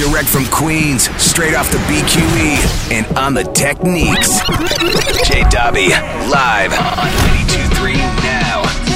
Direct from Queens, straight off the BQE, and on the Techniques. J Dobby, live on 92.3 now.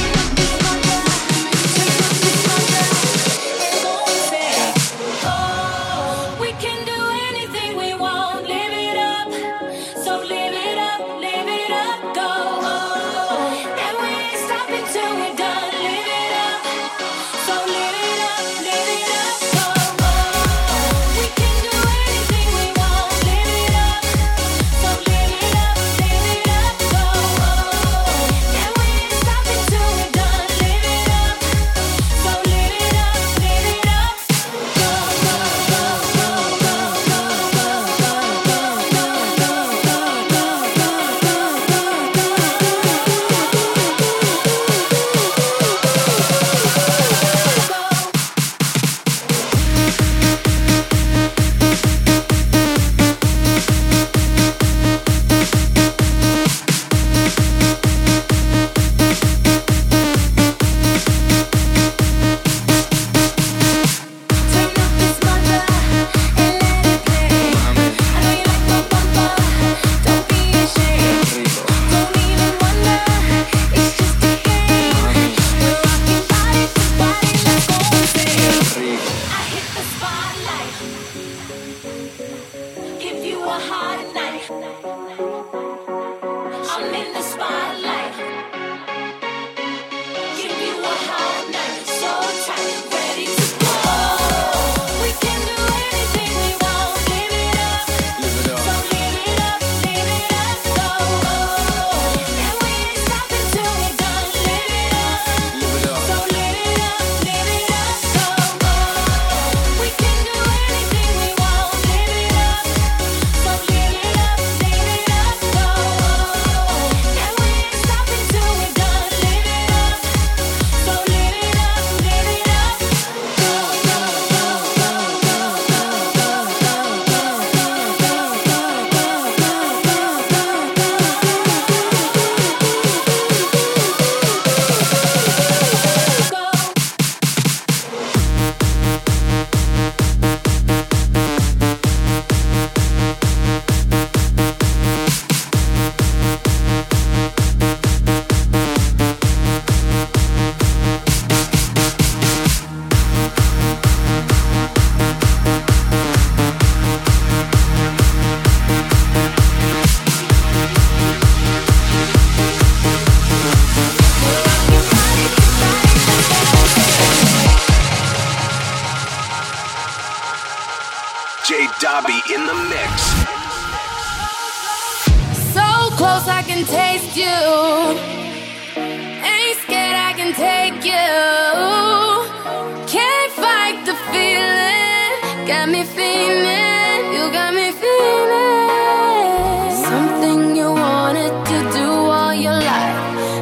got me feeling, you got me feeling. Something you wanted to do all your life.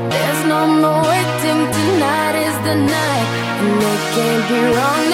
There's no more waiting, tonight is the night. And it can't be wrong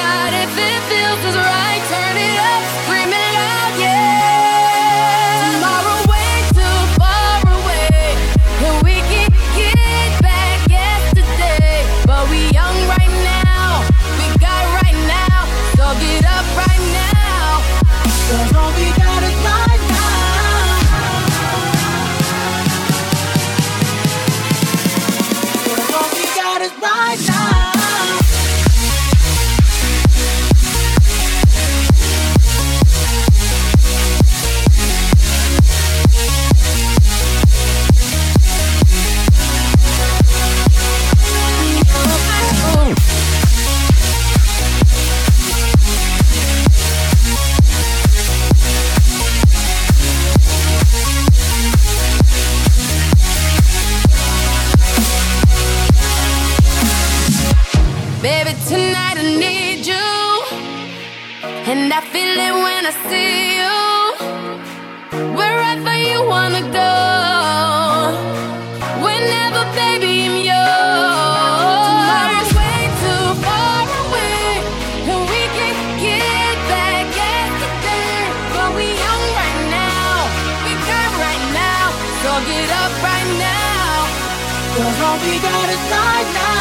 Cause all we got is night, night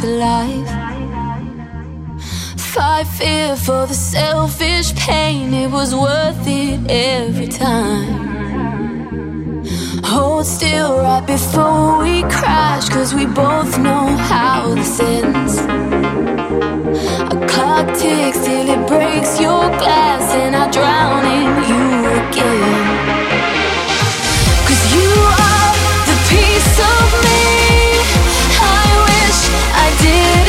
to life. Fight fear for the selfish pain, it was worth it every time. Hold still right before we crash, cause we both know how this ends. A clock ticks till it breaks your glass, and I drown in you again. Cause you are the piece of me I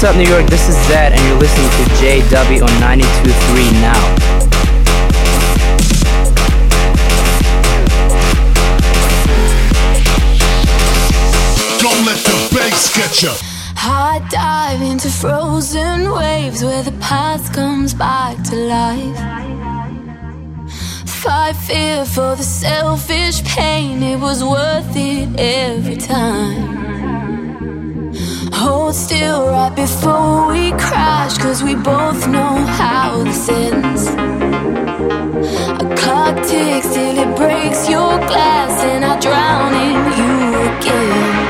What's up, New York? This is Zed, and you're listening to JW on 92.3 now. Don't let the bass get ya. I dive into frozen waves where the past comes back to life. Fight fear for the selfish pain, it was worth it every time. Hold still right before we crash, cause we both know how this ends. A clock ticks till it breaks your glass, and I drown in you again.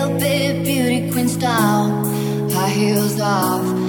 Up real beauty queen style, high heels off.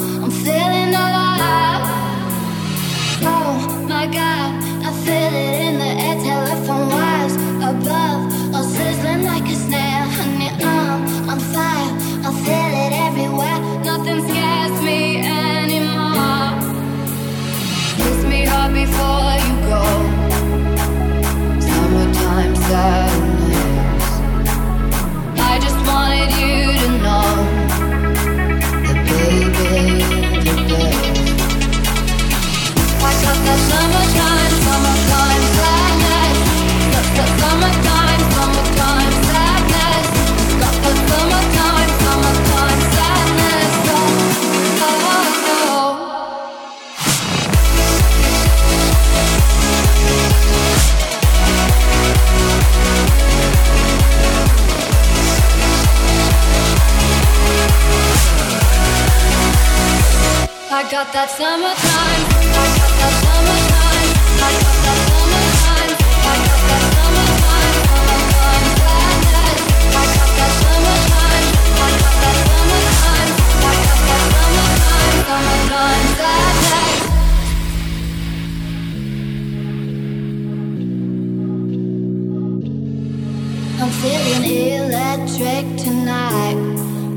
I got that summertime. I got that summertime. I got that summertime. I got that summertime. I got that summertime. I got that summertime. I'm feeling electric tonight.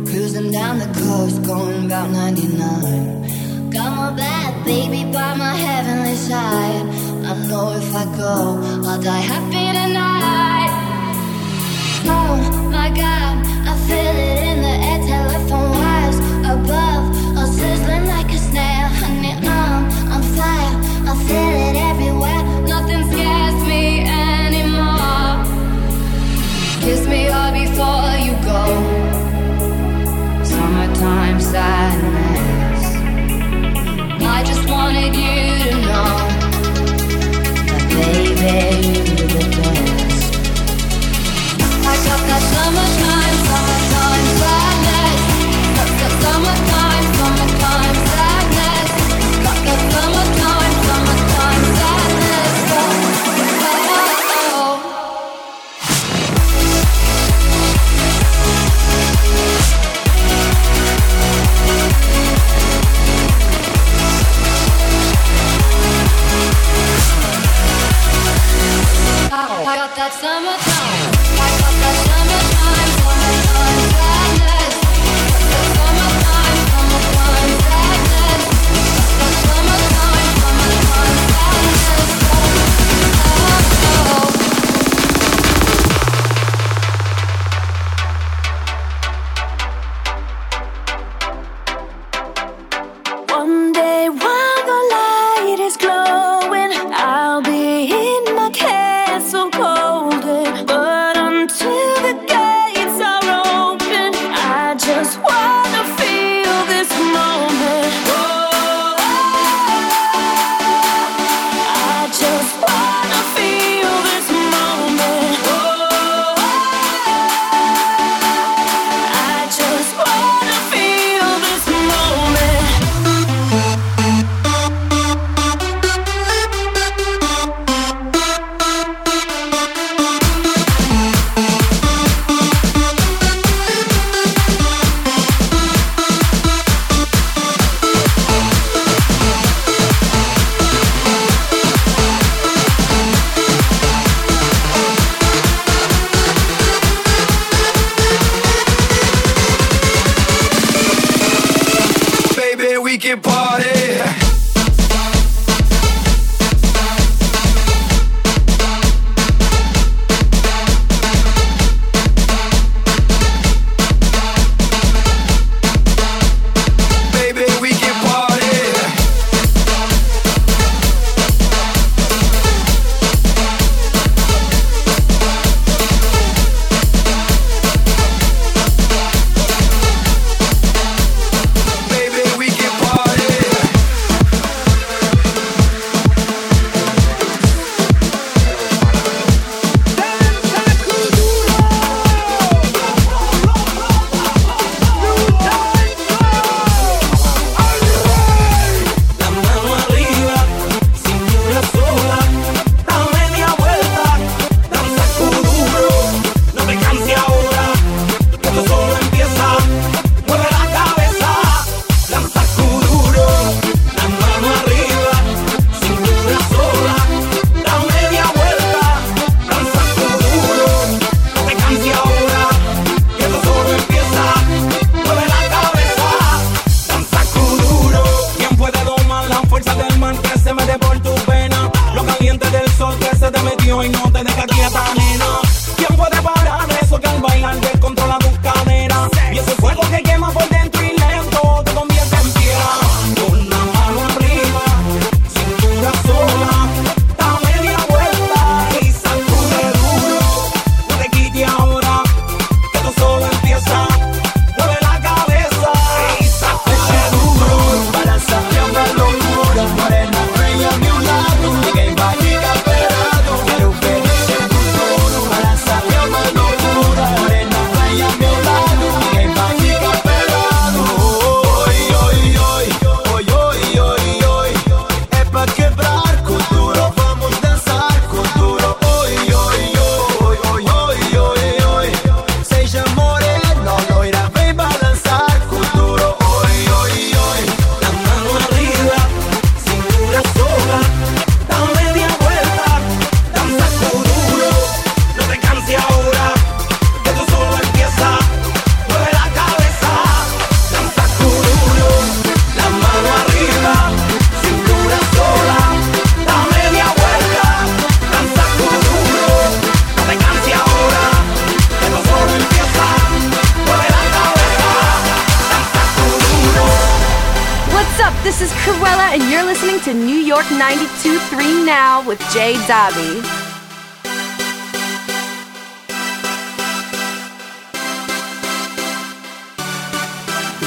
Cruising down the coast, going about 99. know if I go, I'll die happy tonight. Oh my god, I feel it in the air, telephone wires above, all sizzling like a snare. Honey, um, I'm on fire, I feel it. hot summer town. 92.3 Now with Jay Dobby.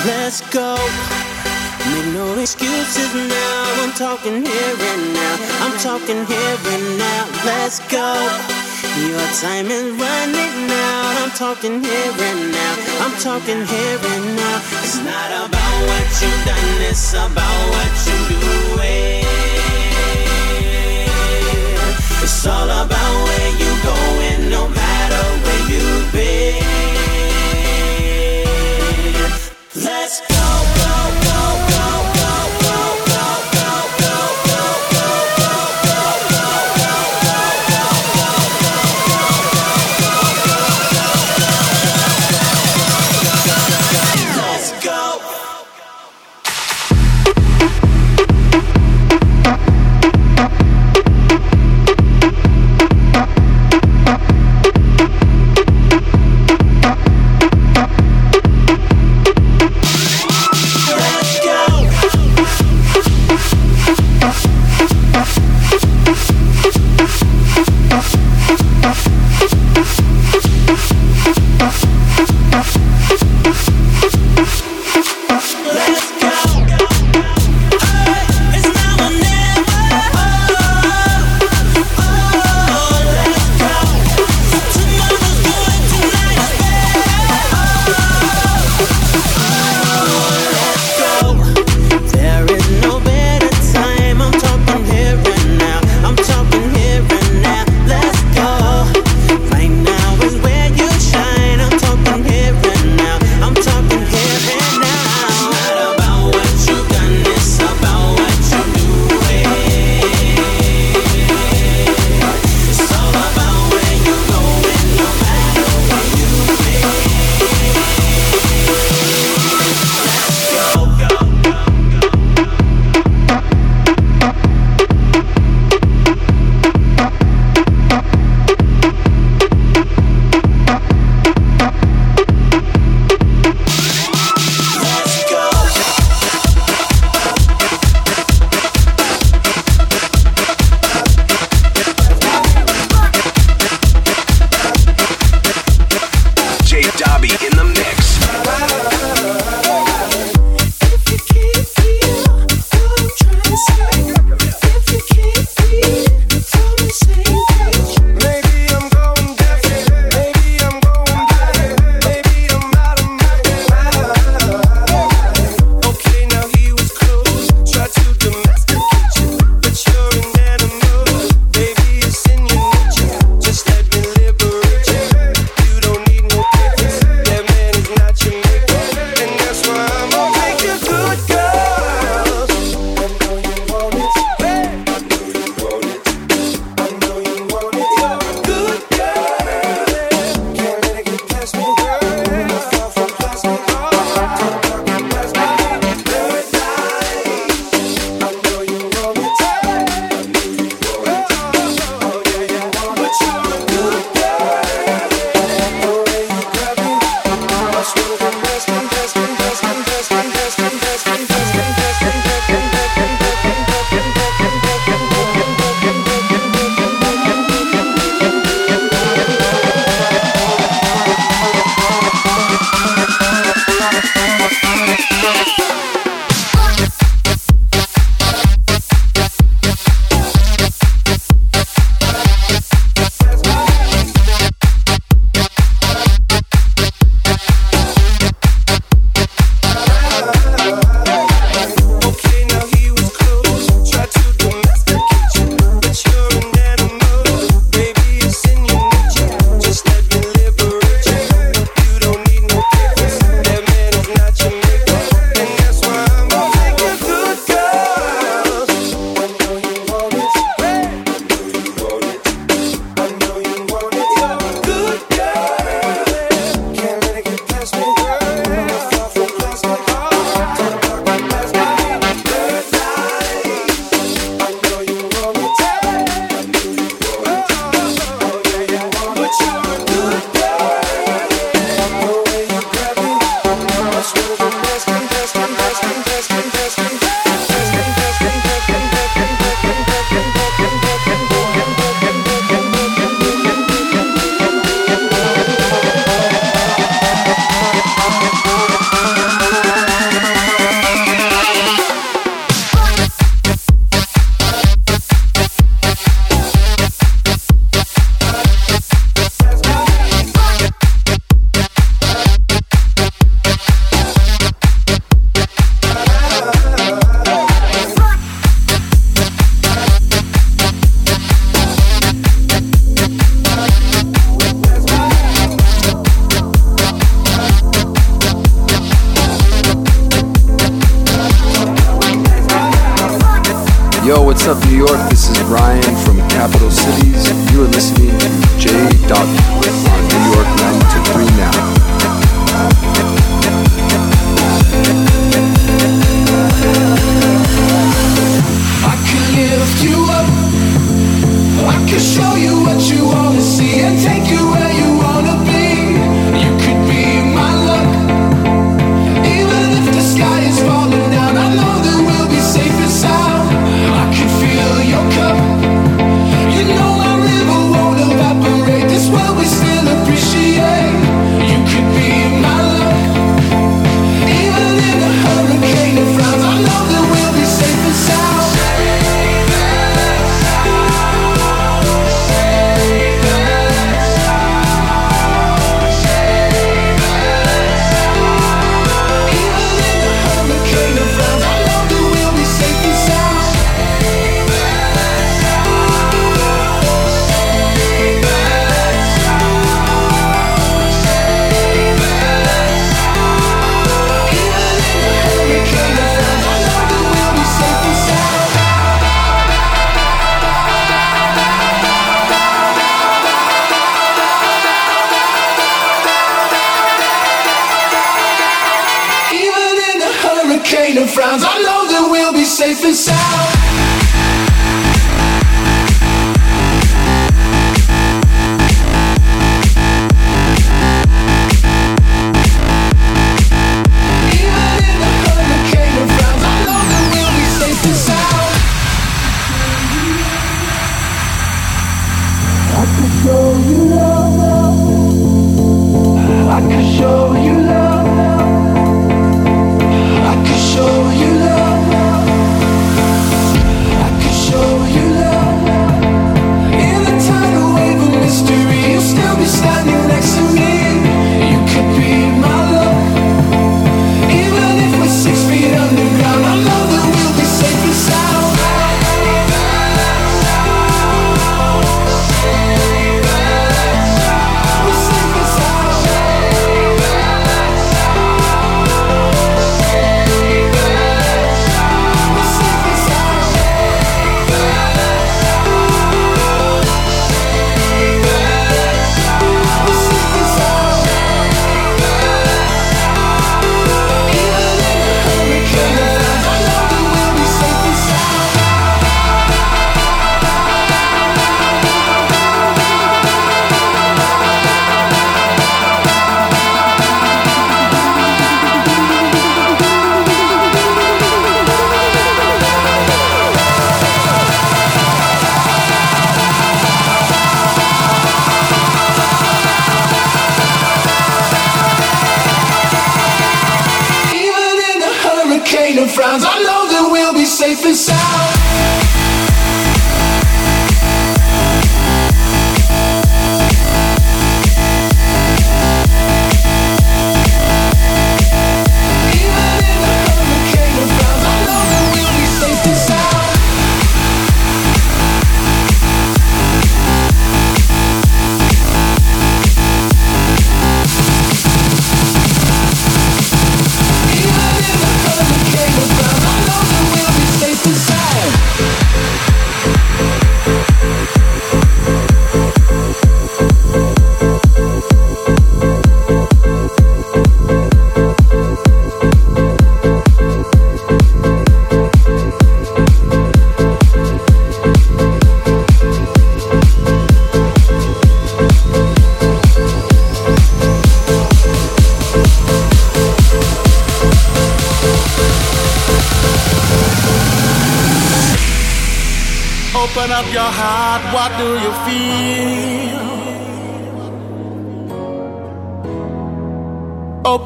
Let's go. Make no excuses now. I'm talking here and now. I'm talking here and now. Let's go. Your time is running out. I'm talking here and now. I'm talking here and now. It's not about what you've done, it's about what you're doing. It's all about where you're going, no matter where you've been.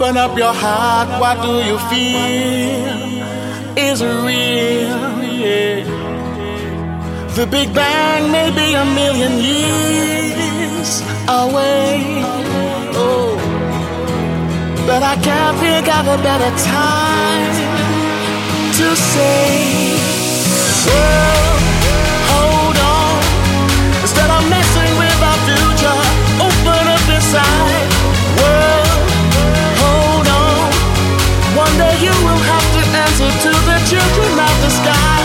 Open up your heart, what do you feel is real? Yeah. The Big Bang may be a million years away. Oh, but I can't think of a better time to say, oh, hold on. Instead of messing with our future, open up inside. Someday you will have to answer to the children of the sky.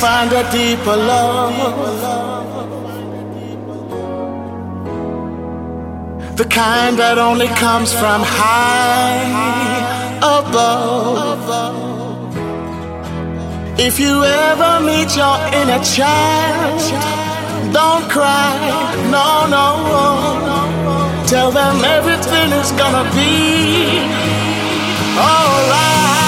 find a deeper love. The kind that only comes from high above. If you ever meet your inner child, don't cry, no, no. Tell them everything is gonna be alright.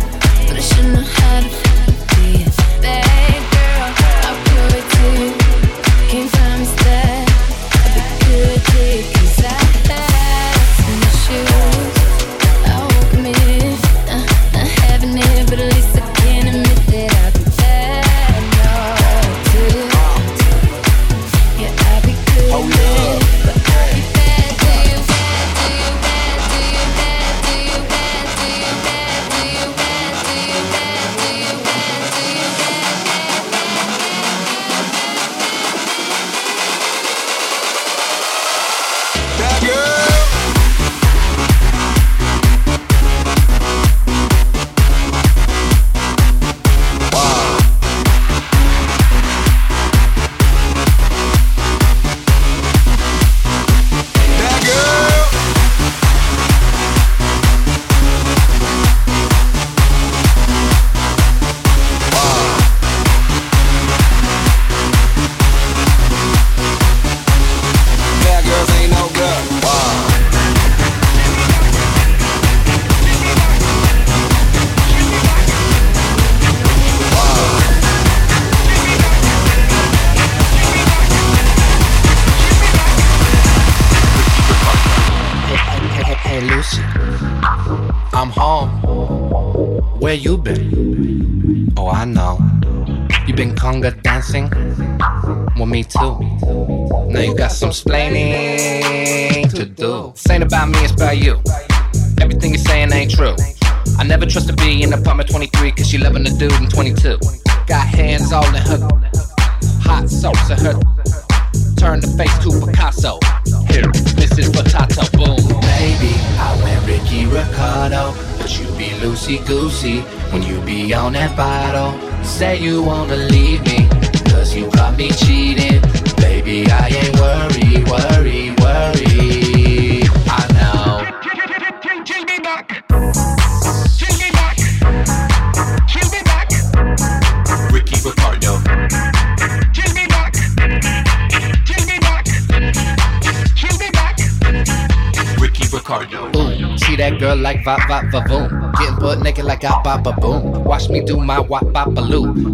girl like va va va boom. Getting butt naked like a ba ba boom. Watch me do my wop ba.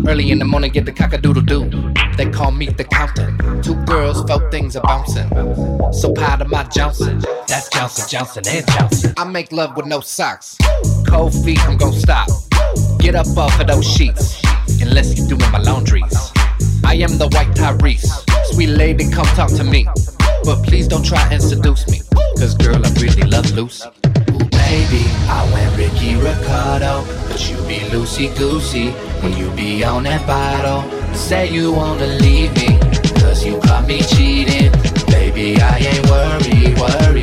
Early in the morning, get the cock a doodle doo. They call me the counter. Two girls, four things are bouncing. So proud of my Johnson. That's Johnson, Johnson, and Johnson. I make love with no socks. Cold feet, I'm gon' stop. Get up off of those sheets. Unless you're doing my laundries. I am the white Tyrese. Sweet lady, come talk to me. But please don't try and seduce me. Cause girl, I really love Lucy. Baby, I went Ricky Ricardo. But you be loosey goosey when you be on that bottle. Say you wanna leave me. Cause you caught me cheating. Baby, I ain't worried, worried.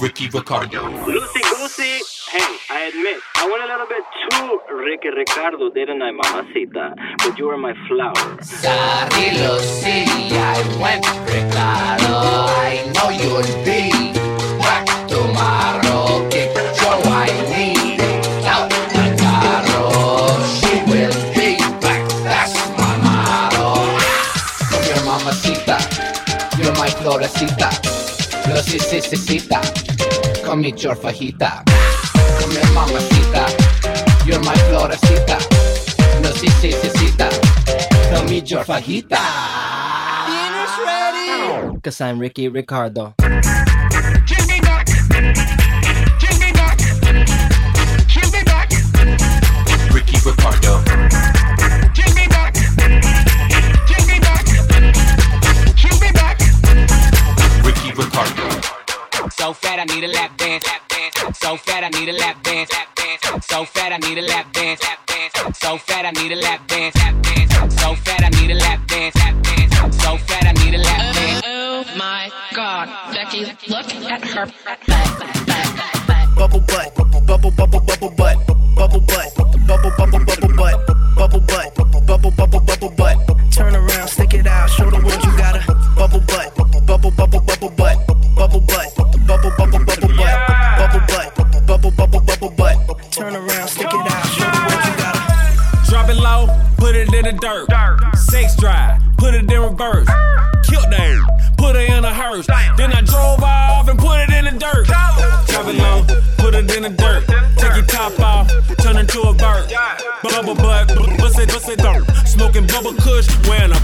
Ricky Ricardo. Lucy Goosey, hey, I admit, I went a little bit too Ricky Ricardo, didn't I, mamacita? But you were my flower. Sorry, Lucy, I went Ricardo. I know you'll be back tomorrow. Kick your whiny out the carro. She will be back, that's my motto. You're mamacita, you're my florecita. Florecita, come eat your fajita. Come here, mamacita, you're my florecita. Florecita, come eat your fajita. Dinner's ready! Cause I'm Ricky Ricardo. Fat I need a lap dance. So fat I need a lap dance. So fat I need a lap dance. So fat I need a lap dance. So fat I need a lap dance. So fat I need a lap dance. Oh my god, Becky, look at her bubble butt, bubble bubble bubble butt, bubble butt, bubble bubble bubble butt, bubble butt, the dirt. Sex drive, put it in reverse. Killed them, put her in a hearse. Then I drove off and put it in the dirt. Drop it put it in the dirt. Take your top off, turn into a bird. Bubble butt, bust it, it dirt. Smoking bubble kush, wearing a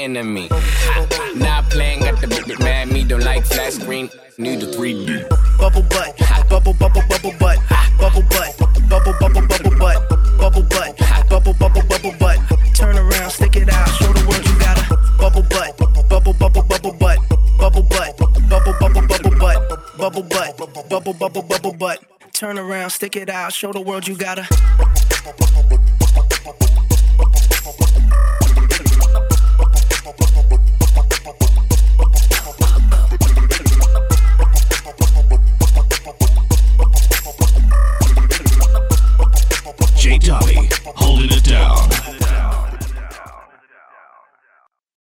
enemy. Not playing at the big big mad. Me don't like flat screen. Need a 3D. bubble butt, bubble bubble bubble butt, bubble butt, bubble bubble bubble butt, bubble butt, bubble bubble bubble butt. Turn around, stick it out, show the world you got a bubble butt, bubble bubble bubble butt, bubble butt, bubble bubble bubble butt, bubble butt, bubble bubble bubble butt. Turn around, stick it out, show the world you got a